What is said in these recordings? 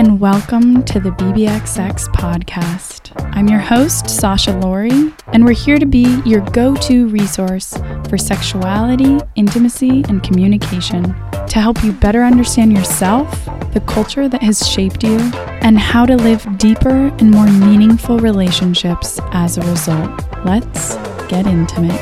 and welcome to the BBXX podcast. I'm your host, Sasza Lohrey, and we're here to be your go to resource for sexuality, intimacy, and communication to help you better understand yourself, the culture that has shaped you, and how to live deeper and more meaningful relationships as a result. Let's get intimate.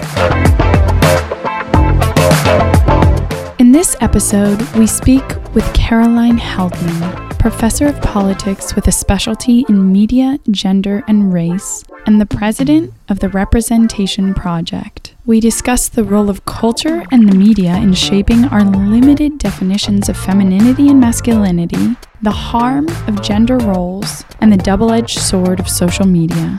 In this episode, we speak with Caroline Heldman, professor of politics with a specialty in media, gender, and race, and the president of the Representation Project. We discuss the role of culture and the media in shaping our limited definitions of femininity and masculinity, the harm of gender roles, and the double edged sword of social media.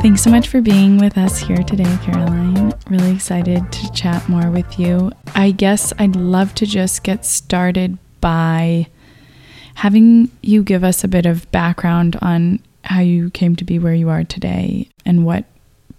Thanks so much for being with us here today, Caroline. Really excited to chat more with you. I guess I'd love to just get started by having you give us a bit of background on how you came to be where you are today and what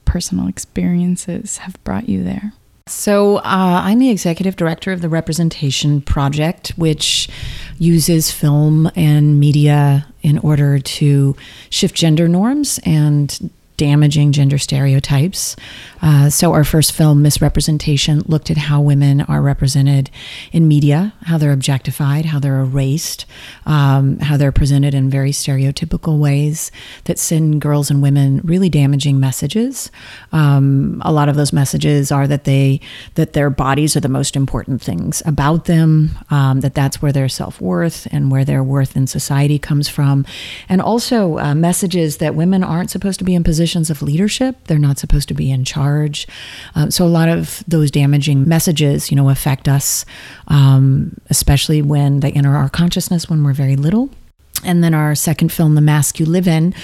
personal experiences have brought you there. So, uh, I'm the executive director of the Representation Project, which uses film and media in order to shift gender norms and damaging gender stereotypes. Uh, so, our first film, Misrepresentation, looked at how women are represented in media, how they're objectified, how they're erased, um, how they're presented in very stereotypical ways that send girls and women really damaging messages. Um, a lot of those messages are that they that their bodies are the most important things about them, um, that that's where their self worth and where their worth in society comes from, and also uh, messages that women aren't supposed to be in position positions of leadership. They're not supposed to be in charge. Um, so a lot of those damaging messages, you know, affect us, um, especially when they enter our consciousness when we're very little. And then our second film, The Mask You Live In,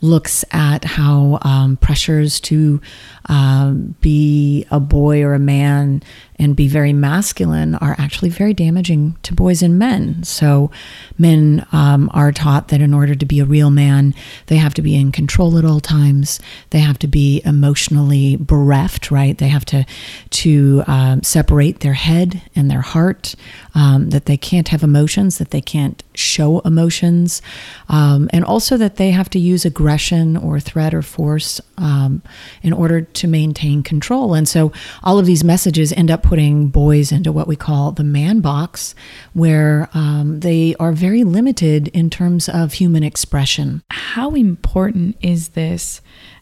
looks at how um, pressures to um, be a boy or a man and be very masculine are actually very damaging to boys and men. So, men um, are taught that in order to be a real man, they have to be in control at all times. They have to be emotionally bereft, right? They have to to um, separate their head and their heart. Um, that they can't have emotions, that they can't show emotions, um, and also that they have to use aggression or threat or force um, in order to maintain control. And so, all of these messages end up putting boys into what we call the man box, where um, they are very limited in terms of human expression. How important is this?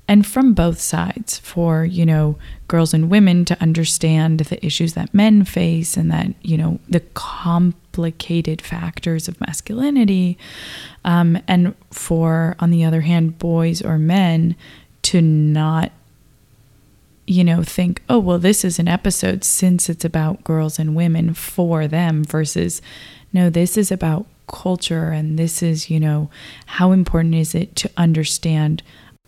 And from both sides, for, you know, girls and women to understand the issues that men face and that, you know, the complicated factors of masculinity. Um, and for, on the other hand, boys or men to not you know, think, oh, well, this is an episode since it's about girls and women for them versus, no, this is about culture and this is, you know, how important is it to understand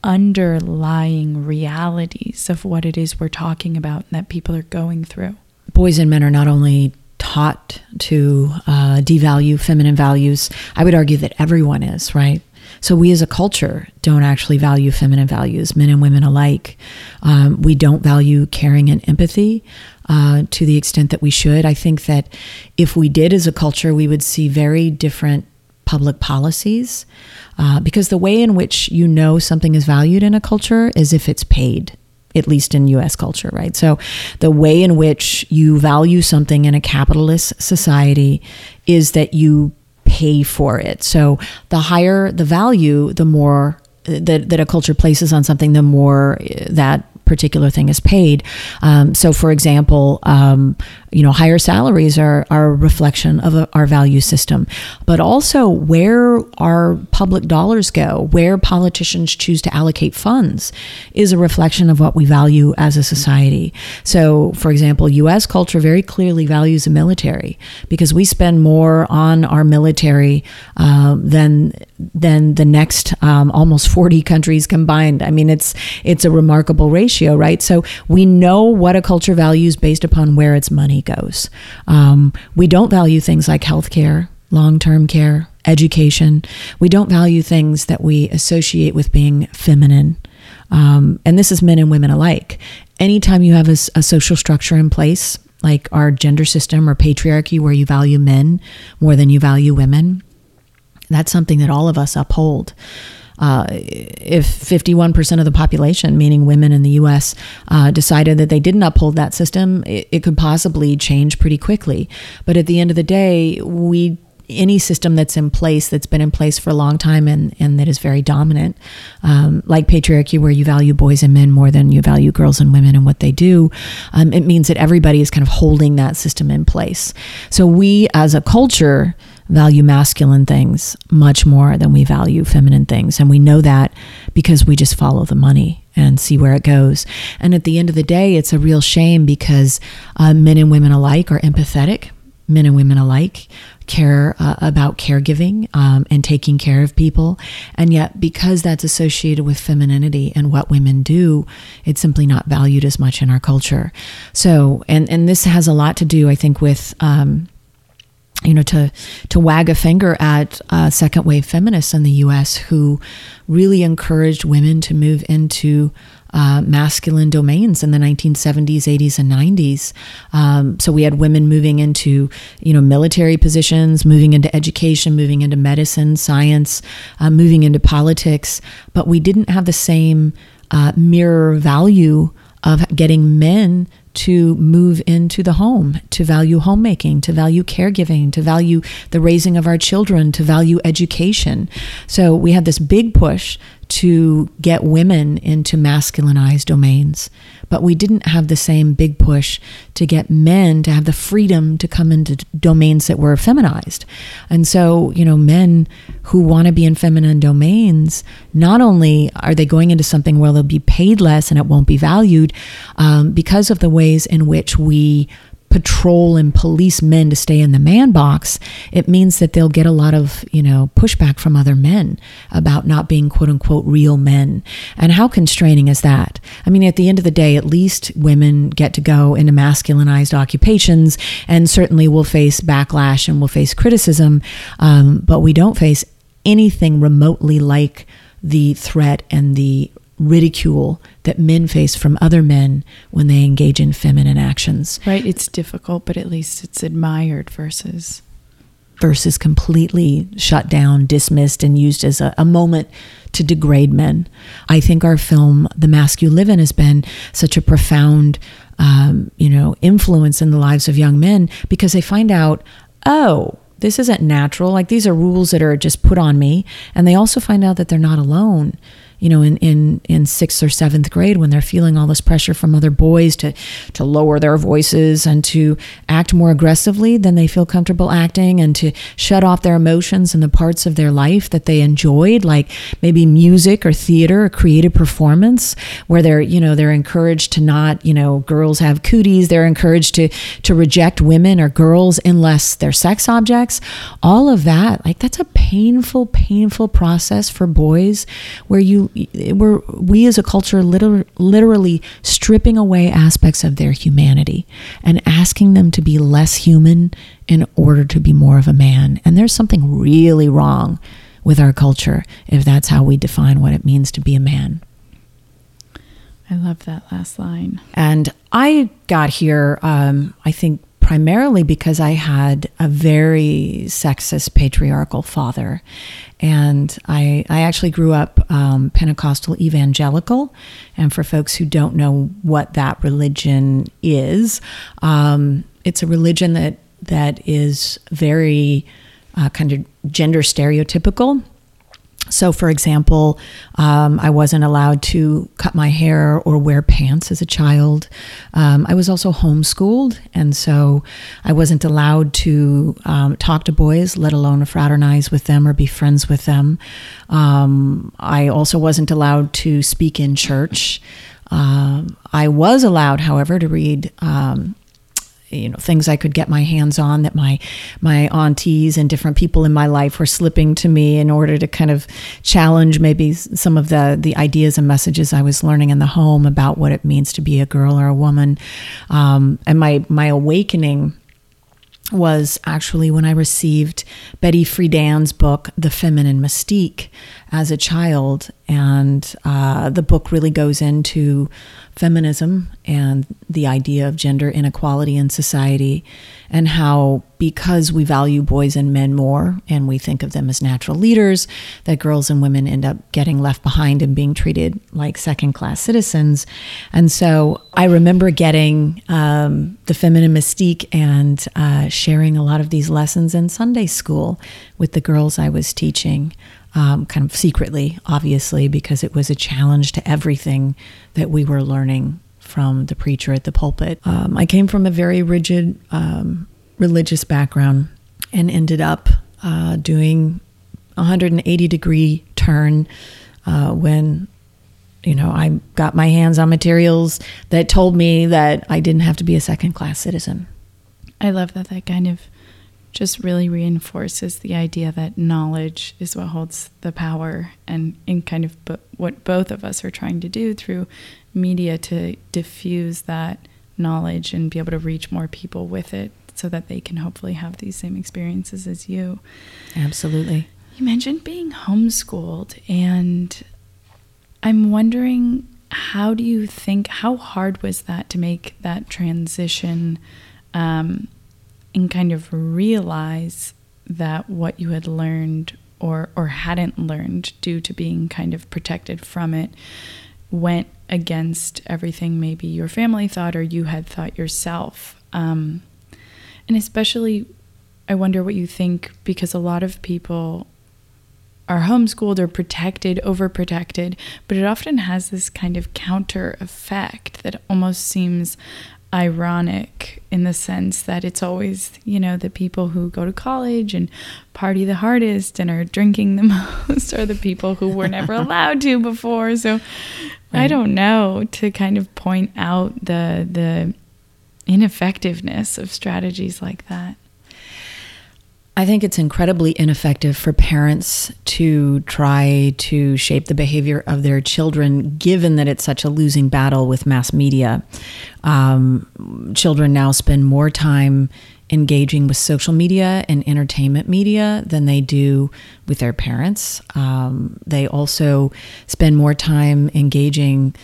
underlying realities of what it is we're talking about and that people are going through. Boys and men are not only taught to uh, devalue feminine values, I would argue that everyone is, right? So we as a culture don't actually value feminine values, men and women alike. Um, we don't value caring and empathy uh, to the extent that we should. I think that if we did as a culture, we would see very different public policies uh, because the way in which you know something is valued in a culture is if it's paid at least in US culture, right? So the way in which you value something in a capitalist society is that you pay for it. So the higher the value, the more uh, that, that a culture places on something, the more uh, that particular thing is paid. Um, so, for example, um, you know, higher salaries are, are a reflection of a, our value system, but also where our public dollars go, where politicians choose to allocate funds, is a reflection of what we value as a society. So, for example, U.S. culture very clearly values the military because we spend more on our military uh, than than the next um, almost 40 countries combined. I mean, it's it's a remarkable ratio, right? So we know what a culture values based upon where its money goes. Um, we don't value things like healthcare, long term care, education. We don't value things that we associate with being feminine. Um, and this is men and women alike. Anytime you have a, a social structure in place, like our gender system or patriarchy, where you value men more than you value women, that's something that all of us uphold. Uh, if 51% of the population, meaning women in the US, uh, decided that they didn't uphold that system, it, it could possibly change pretty quickly. But at the end of the day, we any system that's in place that's been in place for a long time and, and that is very dominant, um, like patriarchy, where you value boys and men more than you value girls and women and what they do, um, it means that everybody is kind of holding that system in place. So we as a culture value masculine things much more than we value feminine things. And we know that because we just follow the money and see where it goes. And at the end of the day, it's a real shame because uh, men and women alike are empathetic. Men and women alike care uh, about caregiving um, and taking care of people. And yet, because that's associated with femininity and what women do, it's simply not valued as much in our culture. So, and, and this has a lot to do, I think, with. Um, you know, to to wag a finger at uh, second wave feminists in the U.S. who really encouraged women to move into uh, masculine domains in the 1970s, 80s, and 90s. Um, so we had women moving into, you know, military positions, moving into education, moving into medicine, science, uh, moving into politics, but we didn't have the same uh, mirror value of getting men to move into the home, to value homemaking, to value caregiving, to value the raising of our children, to value education. So we had this big push to get women into masculinized domains, but we didn't have the same big push to get men to have the freedom to come into domains that were feminized. And so, you know, men who want to be in feminine domains, not only are they going into something where they'll be paid less and it won't be valued um, because of the ways in which we patrol and police men to stay in the man box, it means that they'll get a lot of, you know, pushback from other men about not being quote unquote real men. And how constraining is that? I mean, at the end of the day, at least women get to go into masculinized occupations and certainly will face backlash and will face criticism, um, but we don't face anything remotely like the threat and the ridicule that men face from other men when they engage in feminine actions. Right. It's difficult, but at least it's admired versus. Versus completely shut down, dismissed, and used as a, a moment to degrade men. I think our film, The Mask You Live In, has been such a profound, um, you know, influence in the lives of young men because they find out, oh, this isn't natural. Like these are rules that are just put on me. And they also find out that they're not alone you know, in, in, in sixth or seventh grade when they're feeling all this pressure from other boys to, to lower their voices and to act more aggressively than they feel comfortable acting and to shut off their emotions and the parts of their life that they enjoyed, like maybe music or theater or creative performance, where they're, you know, they're encouraged to not, you know, girls have cooties, they're encouraged to, to reject women or girls unless they're sex objects. All of that, like that's a painful, painful process for boys where you we're we as a culture liter- literally stripping away aspects of their humanity and asking them to be less human in order to be more of a man. And there's something really wrong with our culture if that's how we define what it means to be a man. I love that last line. And I got here, um, I think, primarily because I had a very sexist patriarchal father. And I, I actually grew up um, Pentecostal evangelical. And for folks who don't know what that religion is, um, it's a religion that, that is very uh, kind of gender stereotypical. So, for example, um, I wasn't allowed to cut my hair or wear pants as a child. Um, I was also homeschooled, and so I wasn't allowed to um, talk to boys, let alone fraternize with them or be friends with them. Um, I also wasn't allowed to speak in church. Um, I was allowed, however, to read um, you know things I could get my hands on that my my aunties and different people in my life were slipping to me in order to kind of challenge maybe some of the the ideas and messages I was learning in the home about what it means to be a girl or a woman um, and my my awakening was actually when I received Betty Friedan's book, The Feminine Mystique, as a child. And uh, the book really goes into feminism and the idea of gender inequality in society, and how, because we value boys and men more and we think of them as natural leaders, that girls and women end up getting left behind and being treated like second class citizens. And so I remember getting um, the feminine mystique and uh, sharing a lot of these lessons in Sunday school with the girls I was teaching um, kind of secretly, obviously, because it was a challenge to everything that we were learning from the preacher at the pulpit. Um, I came from a very rigid um, religious background and ended up uh, doing a 180 degree turn uh, when you know I got my hands on materials that told me that I didn't have to be a second class citizen. I love that that kind of just really reinforces the idea that knowledge is what holds the power and in kind of b- what both of us are trying to do through media to diffuse that knowledge and be able to reach more people with it so that they can hopefully have these same experiences as you. Absolutely. You mentioned being homeschooled and I'm wondering how do you think how hard was that to make that transition um, and kind of realize that what you had learned or or hadn't learned due to being kind of protected from it went against everything maybe your family thought or you had thought yourself. Um, and especially i wonder what you think because a lot of people are homeschooled or protected overprotected but it often has this kind of counter effect that almost seems ironic in the sense that it's always, you know, the people who go to college and party the hardest and are drinking the most are the people who were never allowed to before. So right. I don't know to kind of point out the the ineffectiveness of strategies like that. I think it's incredibly ineffective for parents to try to shape the behavior of their children, given that it's such a losing battle with mass media. Um, children now spend more time engaging with social media and entertainment media than they do with their parents. Um, they also spend more time engaging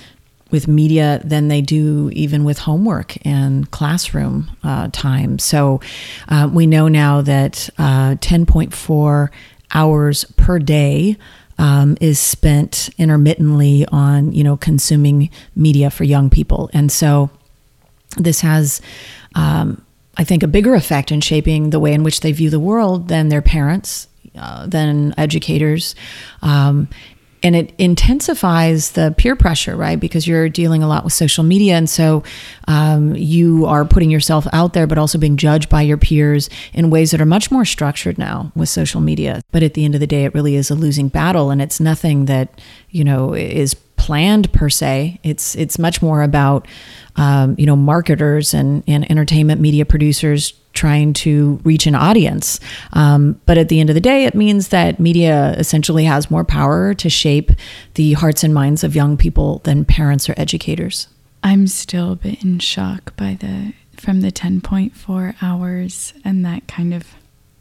with media than they do even with homework and classroom uh, time. So uh, we know now that uh, 10.4 hours per day. Um, is spent intermittently on you know consuming media for young people, and so this has um, I think, a bigger effect in shaping the way in which they view the world than their parents, uh, than educators. Um, and it intensifies the peer pressure, right? Because you're dealing a lot with social media. And so um, you are putting yourself out there, but also being judged by your peers in ways that are much more structured now with social media. But at the end of the day, it really is a losing battle. And it's nothing that, you know, is planned per se. It's, it's much more about, um, you know, marketers and, and entertainment media producers trying to reach an audience. Um, but at the end of the day, it means that media essentially has more power to shape the hearts and minds of young people than parents or educators. I'm still a bit in shock by the from the 10.4 hours and that kind of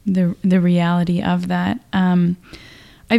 the the reality of that. Um,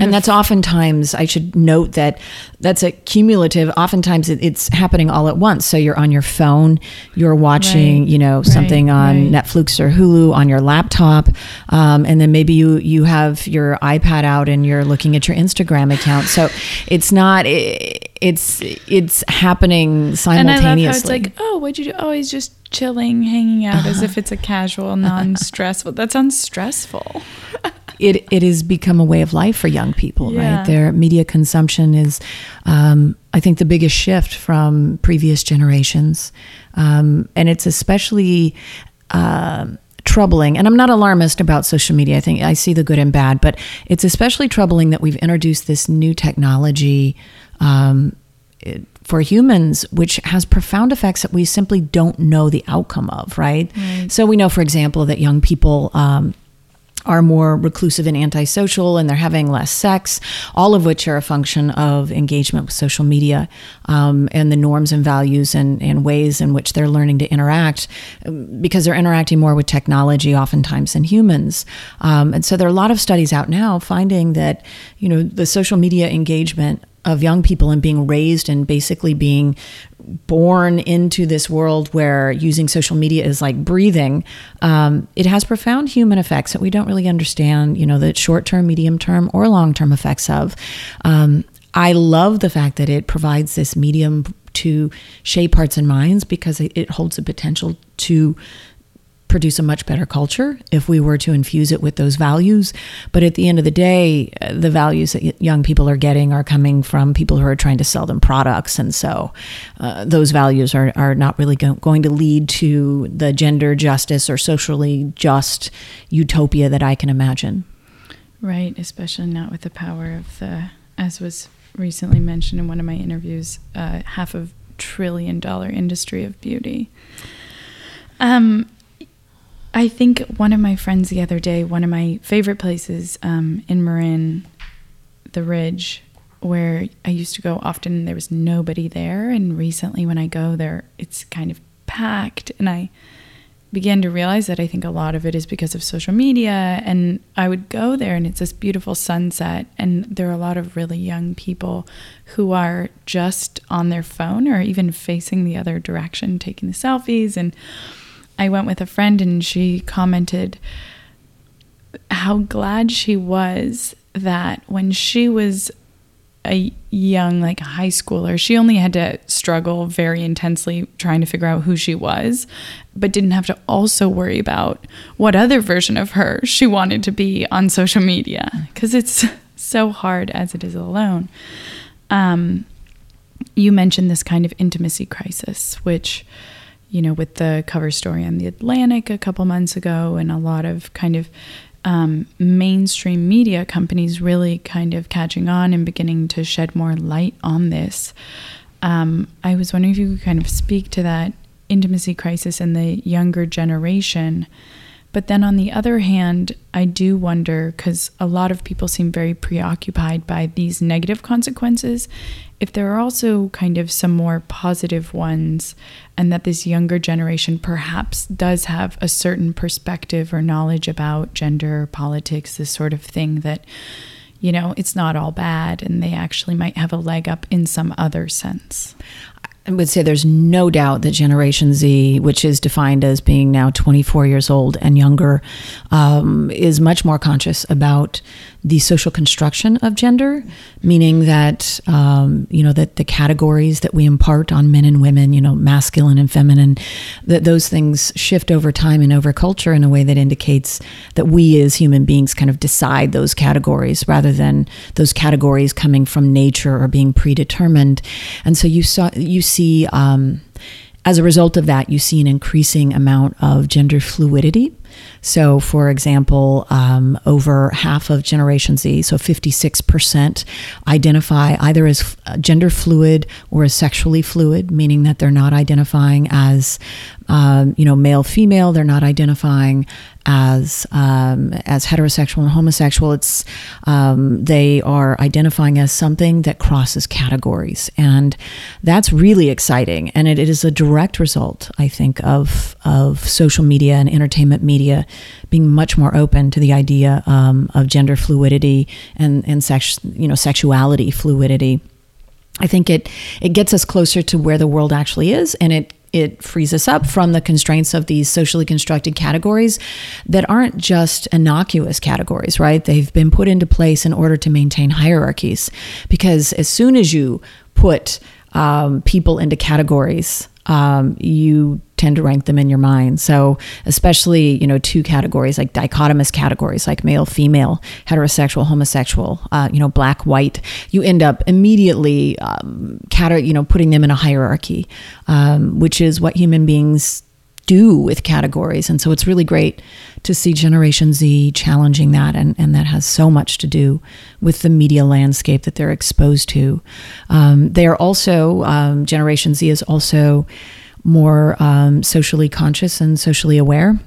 and that's oftentimes i should note that that's a cumulative oftentimes it, it's happening all at once. So you're on your phone you're watching right, you know something right, on right. netflix or hulu on your laptop um, and then maybe you you have your ipad out and you're looking at your instagram account. So it's not it, it's it's happening simultaneously and I love how it's like oh what'd you do oh he's just chilling hanging out uh-huh. as if it's a casual non-stressful that sounds stressful it it has become a way of life for young people, yeah. right? Their media consumption is, um, I think, the biggest shift from previous generations, um, and it's especially. Uh, troubling and i'm not alarmist about social media i think i see the good and bad but it's especially troubling that we've introduced this new technology um, for humans, which has profound effects that we simply don't know the outcome of, right? right. So we know, for example, that young people um, are more reclusive and antisocial and they're having less sex, all of which are a function of engagement with social media um, and the norms and values and, and ways in which they're learning to interact um, because they're interacting more with technology oftentimes than humans. Um, and so there are a lot of studies out now finding that, you know, the social media engagement of young people and being raised and basically being born into this world where using social media is like breathing, um, it has profound human effects that we don't really understand, you know, the short term, medium term, or long term effects of. Um, I love the fact that it provides this medium to shape hearts and minds because it, it holds the potential to produce a much better culture if we were to infuse it with those values. But at the end of the day, the values that young people are getting are coming from people who are trying to sell them products. And so uh, those values are, are not really go- going to lead to the gender justice or socially just utopia that I can imagine. Right, especially not with the power of the, as was recently mentioned in one of my interviews, uh, half a trillion dollar industry of beauty. Um, I think one of my friends the other day, one of my favorite places um, in Marin, the Ridge, where I used to go often, there was nobody there. And recently, when I go there, it's kind of packed. And I began to realize that I think a lot of it is because of social media. And I would go there, and it's this beautiful sunset. And there are a lot of really young people who are just on their phone or even facing the other direction, taking the selfies. And I went with a friend and she commented how glad she was that when she was a young like high schooler she only had to struggle very intensely trying to figure out who she was but didn't have to also worry about what other version of her she wanted to be on social media because it's so hard as it is alone. Um, you mentioned this kind of intimacy crisis which you know, with the cover story on the Atlantic a couple months ago, and a lot of kind of um, mainstream media companies really kind of catching on and beginning to shed more light on this. Um, I was wondering if you could kind of speak to that intimacy crisis in the younger generation. But then on the other hand, I do wonder because a lot of people seem very preoccupied by these negative consequences if there are also kind of some more positive ones, and that this younger generation perhaps does have a certain perspective or knowledge about gender, politics, this sort of thing that, you know, it's not all bad and they actually might have a leg up in some other sense. I would say there's no doubt that Generation Z, which is defined as being now 24 years old and younger, um, is much more conscious about the social construction of gender, meaning that um, you know that the categories that we impart on men and women, you know, masculine and feminine, that those things shift over time and over culture in a way that indicates that we as human beings kind of decide those categories rather than those categories coming from nature or being predetermined. And so you saw you see. Um, as a result of that, you see an increasing amount of gender fluidity so, for example, um, over half of Generation Z, so 56%, identify either as gender fluid or as sexually fluid, meaning that they're not identifying as, um, you know, male, female. They're not identifying as um, as heterosexual and homosexual. It's um, they are identifying as something that crosses categories, and that's really exciting. And it, it is a direct result, I think, of of social media and entertainment media being much more open to the idea um, of gender fluidity and and sex, you know, sexuality fluidity. I think it it gets us closer to where the world actually is, and it it frees us up from the constraints of these socially constructed categories that aren't just innocuous categories, right? They've been put into place in order to maintain hierarchies. Because as soon as you put um, people into categories, um, you tend to rank them in your mind. So, especially, you know, two categories like dichotomous categories like male, female, heterosexual, homosexual, uh, you know, black, white, you end up immediately, um, you know, putting them in a hierarchy, um, which is what human beings do with categories. And so it's really great to see Generation Z challenging that. And, and that has so much to do with the media landscape that they're exposed to. Um, they are also, um, Generation Z is also more um, socially conscious and socially aware.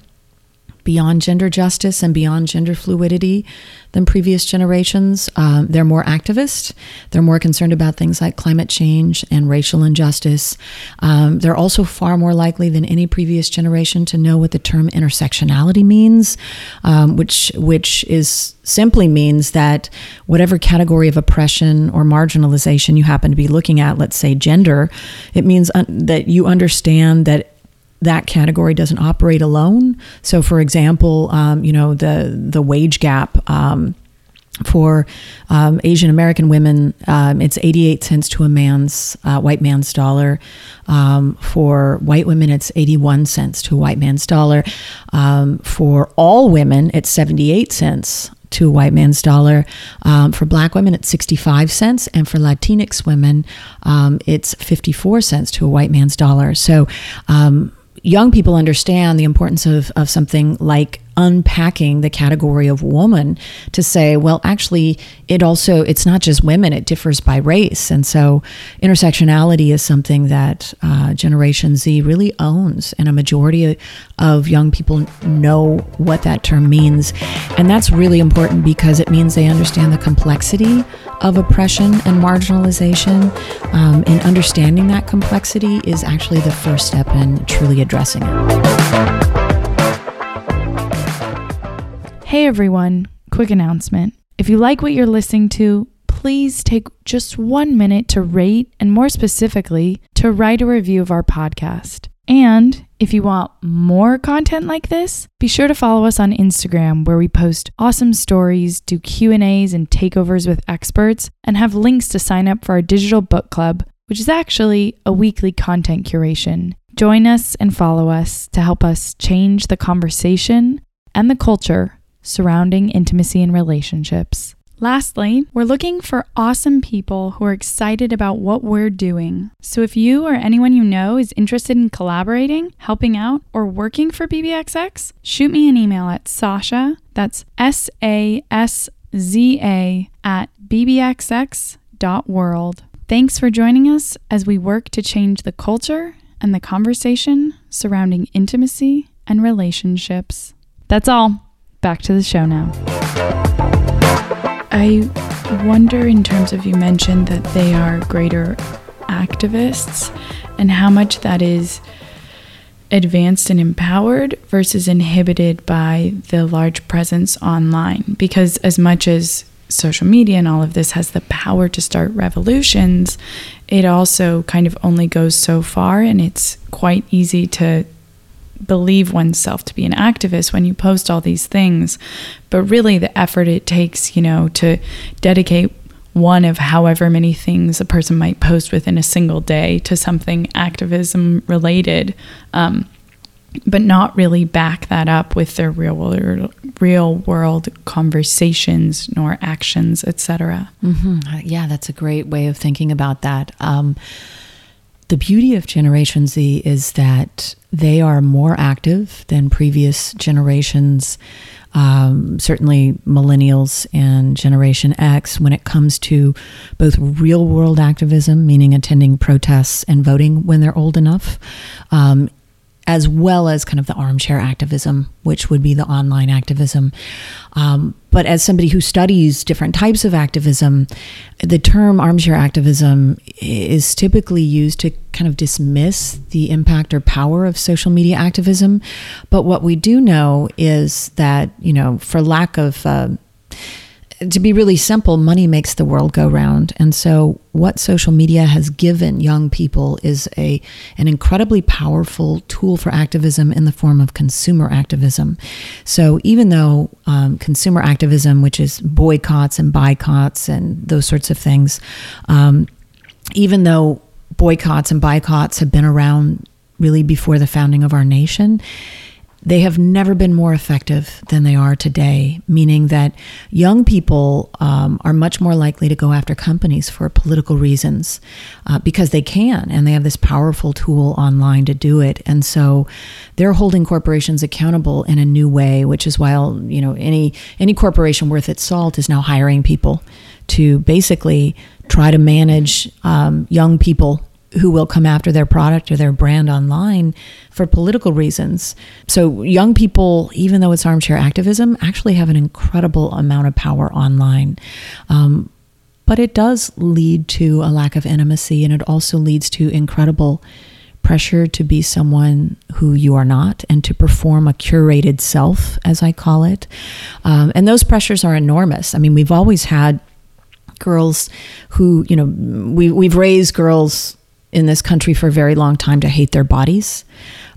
Beyond gender justice and beyond gender fluidity than previous generations. Um, they're more activist. They're more concerned about things like climate change and racial injustice. Um, they're also far more likely than any previous generation to know what the term intersectionality means, um, which which is simply means that whatever category of oppression or marginalization you happen to be looking at, let's say gender, it means un- that you understand that that category doesn't operate alone. So, for example, um, you know the the wage gap. Um, for um, Asian American women, um, it's 88 cents to a man's uh, white man's dollar. Um, for white women, it's 81 cents to a white man's dollar. Um, for all women, it's 78 cents to a white man's dollar. Um, for black women, it's 65 cents. And for Latinx women, um, it's 54 cents to a white man's dollar. So, young people understand the importance of, of something like unpacking the category of woman to say well actually it also it's not just women it differs by race. And so intersectionality is something that uh, generation z really owns and a majority of young people know what that term means. And that's really important because it means they understand the complexity of oppression and marginalization um, and understanding that complexity is actually the first step in truly addressing it Hey everyone, quick announcement. If you like what you're listening to, please take just one minute to rate and, more specifically, to write a review of our podcast. And if you want more content like this, be sure to follow us on Instagram where we post awesome stories, do Q&As and takeovers with experts, and have links to sign up for our digital book club, which is actually a weekly content curation. Join us and follow us to help us change the conversation and the culture surrounding intimacy and relationships. Lastly, we're looking for awesome people who are excited about what we're doing. So if you or anyone you know is interested in collaborating, helping out, or working for BBXX, shoot me an email at Sasza, that's S A S Z A, at bbxx.world. Thanks for joining us as we work to change the culture and the conversation surrounding intimacy and relationships. That's all back to the show now. I wonder, in terms of you mentioned that they are greater activists, and how much that is advanced and empowered versus inhibited by the large presence online. Because as much as social media and all of this has the power to start revolutions, it also kind of only goes so far, and it's quite easy to believe oneself to be an activist when you post all these things but really the effort it takes you know to dedicate one of however many things a person might post within a single day to something activism related um, but not really back that up with their real world, real world conversations nor actions etc mm-hmm. yeah that's a great way of thinking about that um, the beauty of Generation Z is that they are more active than previous generations, um, certainly millennials and Generation X, when it comes to both real world activism, meaning attending protests and voting when they're old enough, um, as well as kind of the armchair activism, which would be the online activism. Um, but as somebody who studies different types of activism, the term armchair activism is typically used to kind of dismiss the impact or power of social media activism. But what we do know is that, you know, for lack of uh, to be really simple, money makes the world go round. And so what social media has given young people is a an incredibly powerful tool for activism in the form of consumer activism. So even though um, consumer activism, which is boycotts and boycotts and those sorts of things, um, even though boycotts and boycotts have been around really before the founding of our nation, they have never been more effective than they are today, meaning that young people um, are much more likely to go after companies for political reasons uh, because they can and they have this powerful tool online to do it. And so they're holding corporations accountable in a new way, which is why you know any any corporation worth its salt is now hiring people to basically try to manage um, young people who will come after their product or their brand online for political reasons. So, young people, even though it's armchair activism, actually have an incredible amount of power online. Um, but it does lead to a lack of intimacy, and it also leads to incredible pressure to be someone who you are not and to perform a curated self, as I call it. Um, and those pressures are enormous. I mean, we've always had girls who, you know, we, we've raised girls in this country for a very long time to hate their bodies.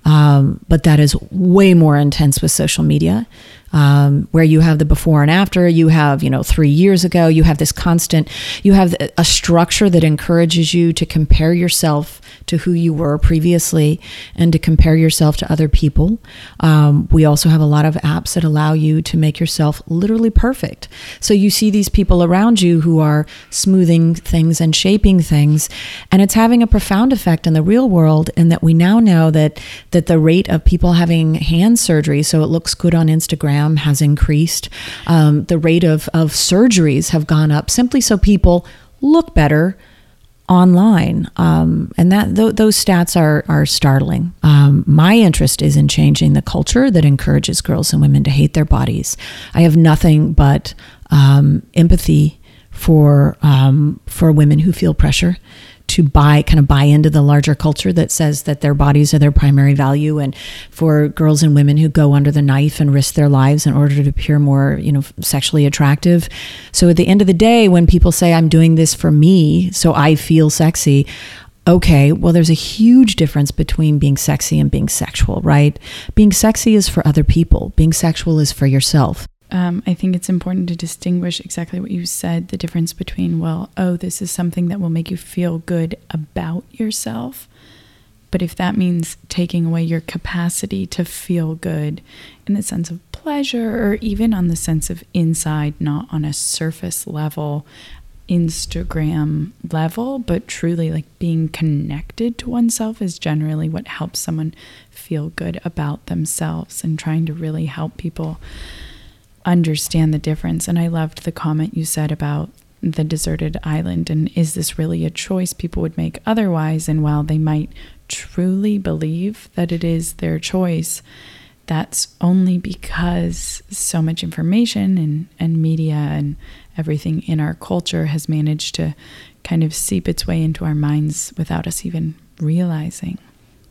Um, but that is way more intense with social media um, where you have the before and after. You have you know three years ago you have this constant you have a structure that encourages you to compare yourself to who you were previously and to compare yourself to other people. Um, we also have a lot of apps that allow you to make yourself literally perfect. So you see these people around you who are smoothing things and shaping things and it's having a profound effect in the real world in that we now know that that the rate of people having hand surgery so it looks good on instagram program has increased. Um, the rate of, of surgeries have gone up simply so people look better online. Um, and that th- those stats are are startling. Um, my interest is in changing the culture that encourages girls and women to hate their bodies. I have nothing but um, empathy for um, for women who feel pressure to buy kind of buy into the larger culture that says that their bodies are their primary value. And for girls and women who go under the knife and risk their lives in order to appear more you know sexually attractive. So at the end of the day when people say i'm doing this for me so i feel sexy okay, well, there's a huge difference between being sexy and being sexual, right? Being sexy is for other people, being sexual is for yourself um, I think it's important to distinguish exactly what you said the difference between, well, oh, this is something that will make you feel good about yourself. But if that means taking away your capacity to feel good in the sense of pleasure or even on the sense of inside, not on a surface level, Instagram level, but truly like being connected to oneself is generally what helps someone feel good about themselves and trying to really help people understand the difference. And I loved the comment you said about the deserted island and is this really a choice people would make otherwise? And while they might truly believe that it is their choice, that's only because so much information and, and media and everything in our culture has managed to kind of seep its way into our minds without us even realizing.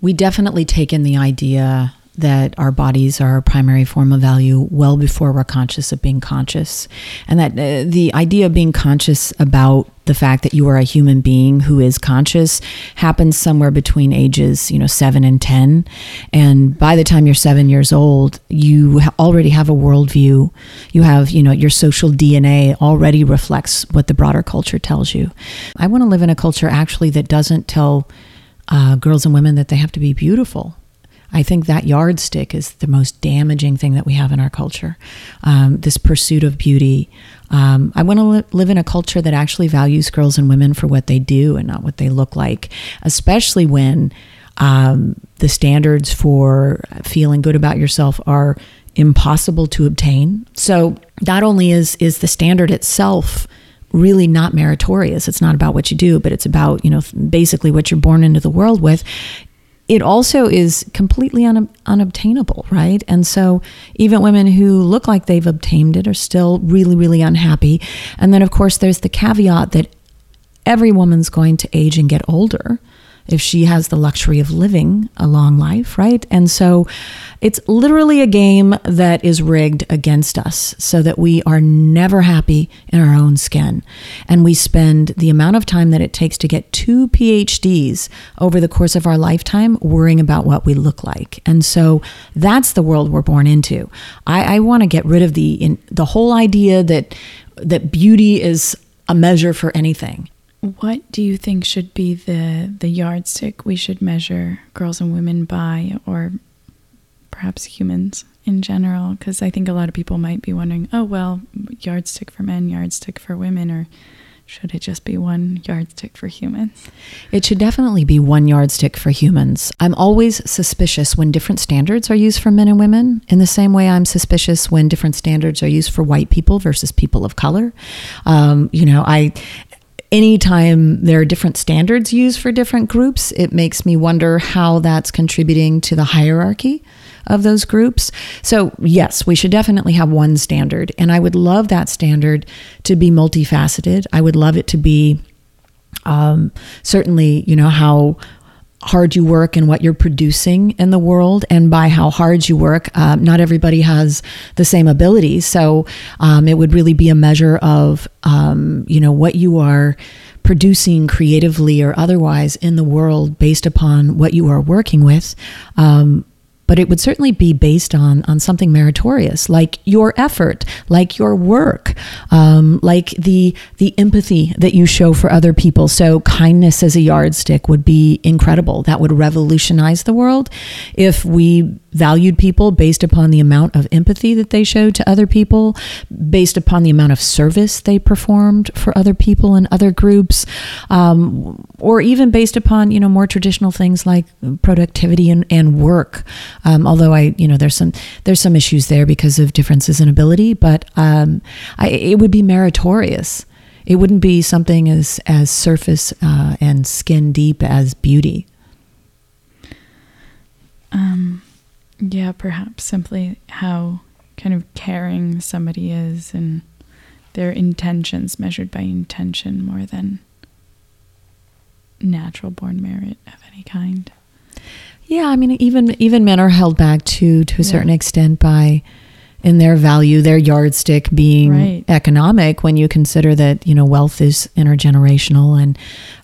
We definitely take in the idea that our bodies are our primary form of value well before we're conscious of being conscious. And that uh, the idea of being conscious about the fact that you are a human being who is conscious happens somewhere between ages, you know, seven and 10. And by the time you're seven years old, you already have a worldview. You have, you know, your social DNA already reflects what the broader culture tells you. I want to live in a culture actually that doesn't tell uh, girls and women that they have to be beautiful I think that yardstick is the most damaging thing that we have in our culture. Um, this pursuit of beauty. Um, I want to li- live in a culture that actually values girls and women for what they do and not what they look like, especially when um, the standards for feeling good about yourself are impossible to obtain. So not only is is the standard itself really not meritorious. It's not about what you do, but it's about, you know, basically what you're born into the world with it also is completely un- unobtainable, right? And so even women who look like they've obtained it are still really, really unhappy. And then, of course, there's the caveat that every woman's going to age and get older if she has the luxury of living a long life, right? And so it's literally a game that is rigged against us so that we are never happy in our own skin. And we spend the amount of time that it takes to get two PhDs over the course of our lifetime worrying about what we look like. And so that's the world we're born into. I, I want to get rid of the in, the whole idea that that beauty is a measure for anything. What do you think should be the the yardstick we should measure girls and women by, or perhaps humans in general? Because I think a lot of people might be wondering, oh well, yardstick for men, yardstick for women, or should it just be one yardstick for humans? It should definitely be one yardstick for humans. I'm always suspicious when different standards are used for men and women, in the same way I'm suspicious when different standards are used for white people versus people of color. Um, you know, I anytime there are different standards used for different groups, it makes me wonder how that's contributing to the hierarchy of those groups. So, yes, we should definitely have one standard. And I would love that standard to be multifaceted. I would love it to be um, certainly, you know, how hard you work and what you're producing in the world and by how hard you work um, not everybody has the same abilities. So um, it would really be a measure of um, you know what you are producing creatively or otherwise in the world based upon what you are working with. Um, but it would certainly be based on on something meritorious, like your effort, like your work, um, like the the empathy that you show for other people. So kindness as a yardstick would be incredible. That would revolutionize the world if we valued people based upon the amount of empathy that they showed to other people, based upon the amount of service they performed for other people and other groups, um, or even based upon you know more traditional things like productivity and, and work. Um, although I you know there's some there's some issues there because of differences in ability, but um, I, it would be meritorious. It wouldn't be something as as surface uh, and skin deep as beauty. Um, yeah, perhaps simply how kind of caring somebody is and their intentions measured by intention more than natural born merit of any kind. Yeah, I mean even even men are held back to to a yeah. certain extent by in their value, their yardstick being right. economic when you consider that, you know, wealth is intergenerational and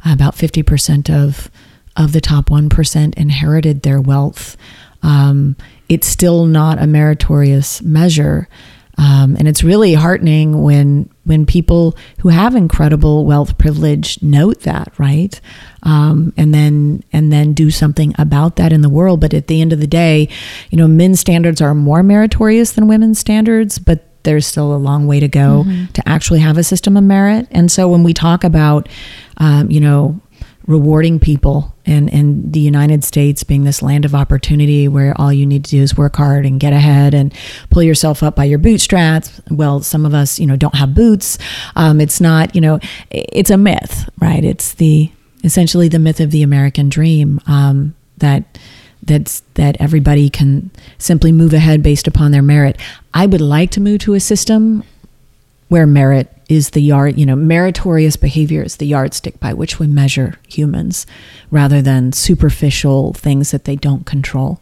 about 50% of of the top 1% inherited their wealth um, it's still not a meritorious measure. Um, and it's really heartening when when people who have incredible wealth privilege note that, right? Um, and then and then do something about that in the world. But at the end of the day, you know, men's standards are more meritorious than women's standards, but there's still a long way to go mm-hmm. to actually have a system of merit. And so when we talk about, um, you know, rewarding people and, and the United States being this land of opportunity where all you need to do is work hard and get ahead and pull yourself up by your bootstraps. Well, some of us, you know, don't have boots. Um, it's not, you know, it's a myth, right? It's the essentially the myth of the American dream um, that that's that everybody can simply move ahead based upon their merit. I would like to move to a system where merit is the yard, you know, meritorious behavior is the yardstick by which we measure humans rather than superficial things that they don't control.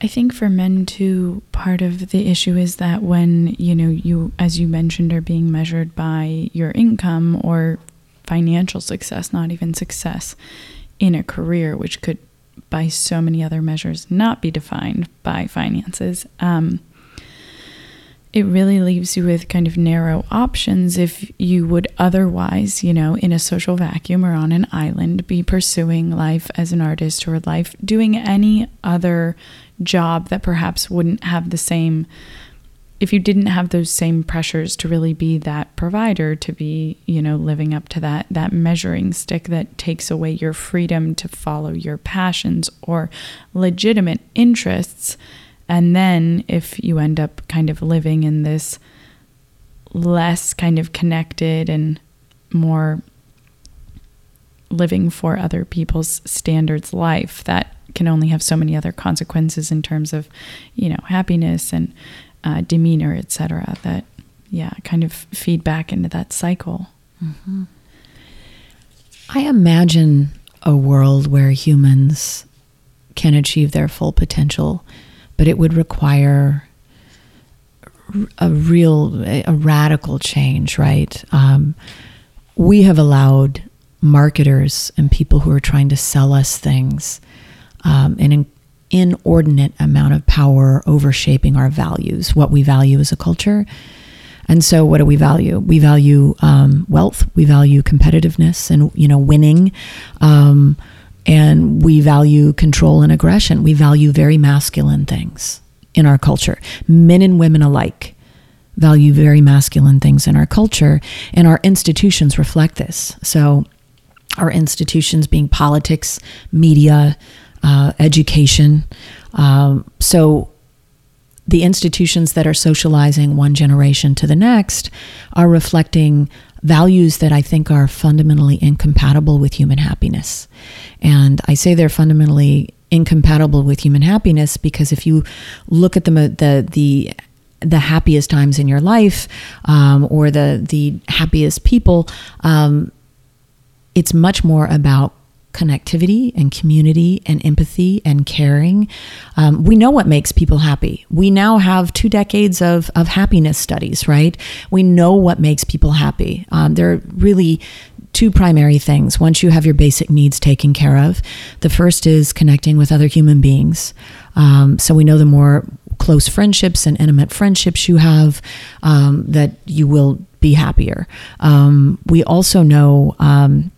I think for men too, part of the issue is that when, you know, you, as you mentioned, are being measured by your income or financial success, not even success in a career, which could, by so many other measures, not be defined by finances. Um, it really leaves you with kind of narrow options if you would otherwise, you know, in a social vacuum or on an island, be pursuing life as an artist or life doing any other job that perhaps wouldn't have the same, if you didn't have those same pressures to really be that provider, to be, you know, living up to that, that measuring stick that takes away your freedom to follow your passions or legitimate interests and then if you end up kind of living in this less kind of connected and more living for other people's standards life that can only have so many other consequences in terms of you know happiness and uh, demeanor etc that yeah kind of feed back into that cycle mm-hmm. i imagine a world where humans can achieve their full potential but it would require a real, a radical change, right? Um, we have allowed marketers and people who are trying to sell us things um, an inordinate amount of power over shaping our values, what we value as a culture. And so, what do we value? We value um, wealth. We value competitiveness and you know winning. Um, and we value control and aggression. We value very masculine things in our culture. Men and women alike value very masculine things in our culture, and our institutions reflect this. So, our institutions being politics, media, uh, education. Um, so, the institutions that are socializing one generation to the next are reflecting values that I think are fundamentally incompatible with human happiness. And I say they're fundamentally incompatible with human happiness because if you look at the the the the happiest times in your life um, or the the happiest people, um, it's much more about connectivity and community and empathy and caring. Um, we know what makes people happy. We now have two decades of, of happiness studies, right? We know what makes people happy. Um, there are really two primary things once you have your basic needs taken care of. The first is connecting with other human beings. Um, so we know the more close friendships and intimate friendships you have, um, that you will be happier. Um, we also know um,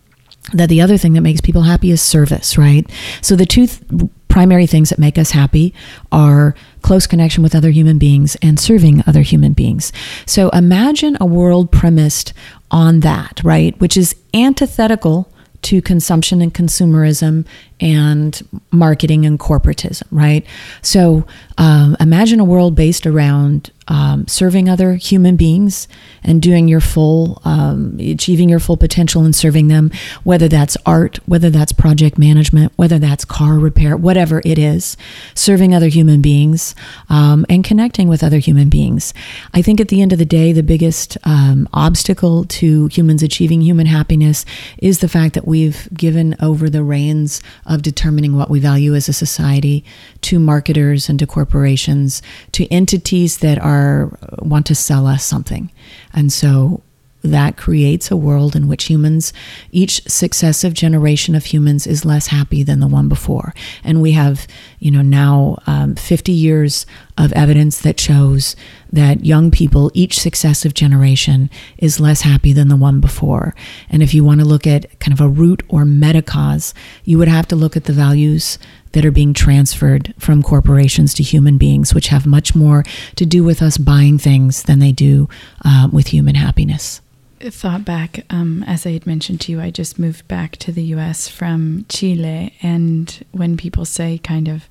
that the other thing that makes people happy is service, right? So the two th- primary things that make us happy are close connection with other human beings and serving other human beings. So imagine a world premised on that, right? Which is antithetical to consumption and consumerism and marketing and corporatism, right? So um, imagine a world based around um, serving other human beings and doing your full, um, achieving your full potential and serving them, whether that's art, whether that's project management, whether that's car repair, whatever it is, serving other human beings um, and connecting with other human beings. I think at the end of the day, the biggest um, obstacle to humans achieving human happiness is the fact that we've given over the reins of determining what we value as a society to marketers and to corporations, to entities that are want to sell us something. And so that creates a world in which humans, each successive generation of humans is less happy than the one before. And we have, you know, now um, 50 years of evidence that shows that young people, each successive generation, is less happy than the one before. And if you want to look at kind of a root or meta cause, you would have to look at the values that are being transferred from corporations to human beings, which have much more to do with us buying things than they do uh, with human happiness thought back, um, as I had mentioned to you, I just moved back to the US from Chile. And when people say, kind of,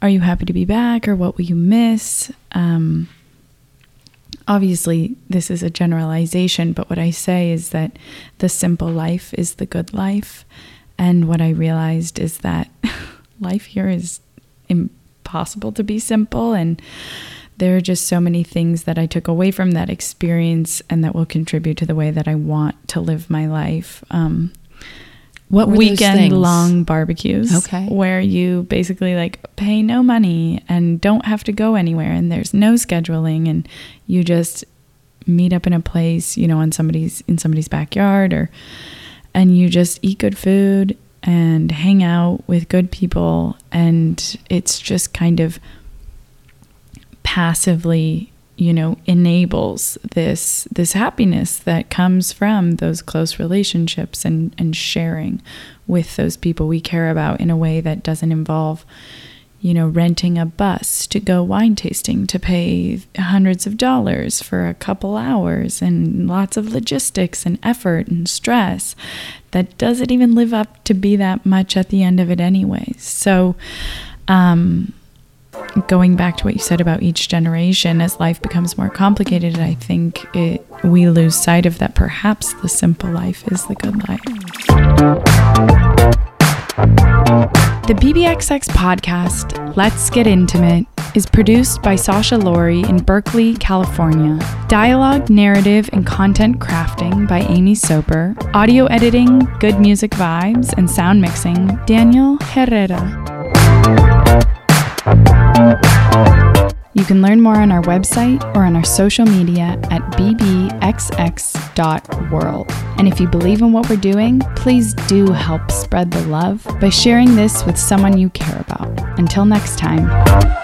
are you happy to be back or what will you miss? Um, obviously, this is a generalization, but what I say is that the simple life is the good life. And what I realized is that life here is impossible to be simple. And there are just so many things that I took away from that experience and that will contribute to the way that I want to live my life. Um, what weekend long barbecues? Okay. Where you basically like pay no money and don't have to go anywhere and there's no scheduling and you just meet up in a place, you know, on somebody's in somebody's backyard or and you just eat good food and hang out with good people and it's just kind of passively you know enables this this happiness that comes from those close relationships and and sharing with those people we care about in a way that doesn't involve you know renting a bus to go wine tasting to pay hundreds of dollars for a couple hours and lots of logistics and effort and stress that doesn't even live up to be that much at the end of it anyway. So um going back to what you said about each generation, as life becomes more complicated, I think it, we lose sight of that perhaps the simple life is the good life. The BBXX podcast, Let's Get Intimate, is produced by Sasza Lohrey in Berkeley, California. Dialogue, narrative, and content crafting by Amy Soper. Audio editing, good music vibes, and sound mixing, Daniel Herrera. You can learn more on our website or on our social media at bbxx.world. And if you believe in what we're doing, please do help spread the love by sharing this with someone you care about. Until next time.